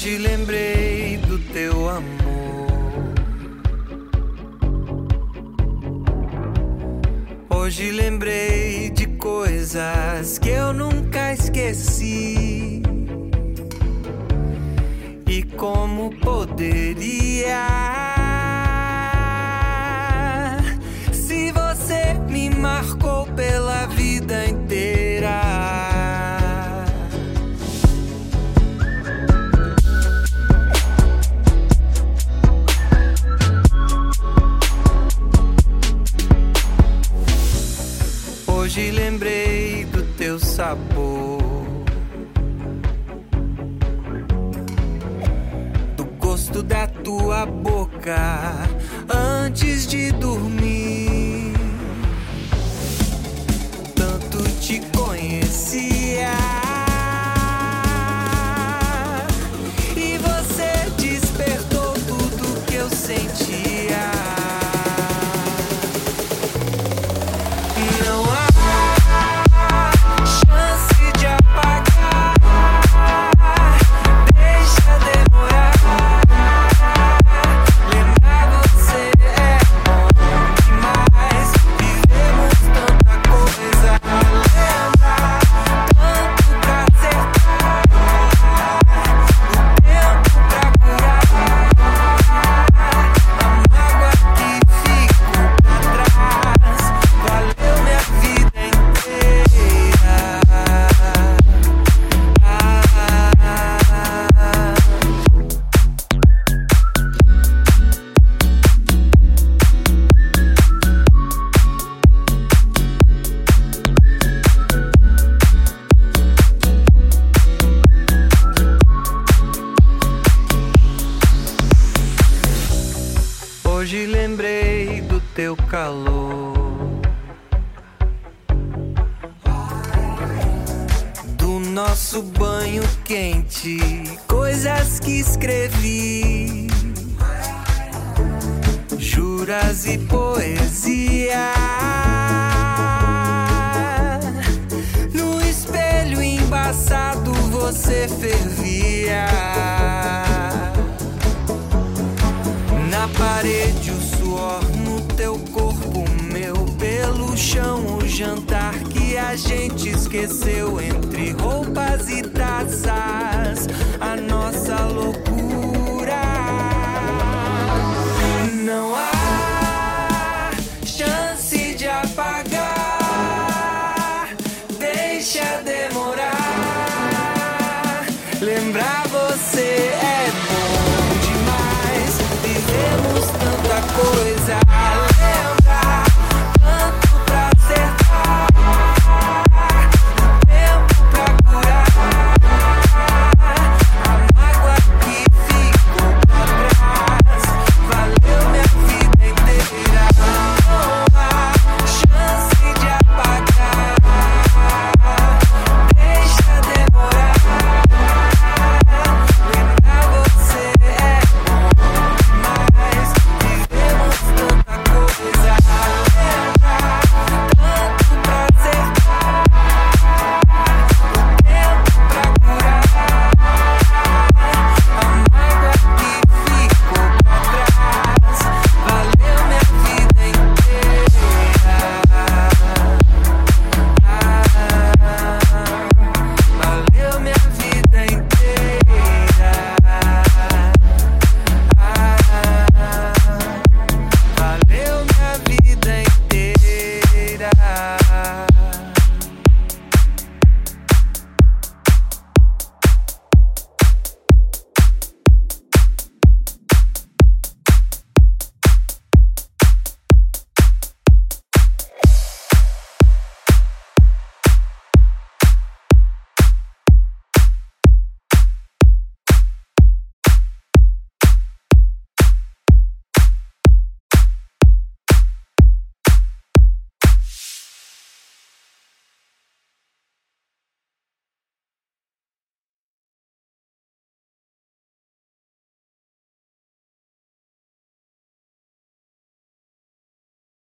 hoje lembrei do teu amor. Hoje lembrei de coisas que eu nunca esqueci. E como poderia sabor do gosto da tua boca. Ah, seu calor. Do nosso banho quente, coisas que escrevi, juras e poesia. No espelho embaçado você fervia. chão o jantar que a gente esqueceu entre roupas e taças, a nossa loucura. Não há chance de apagar, deixa de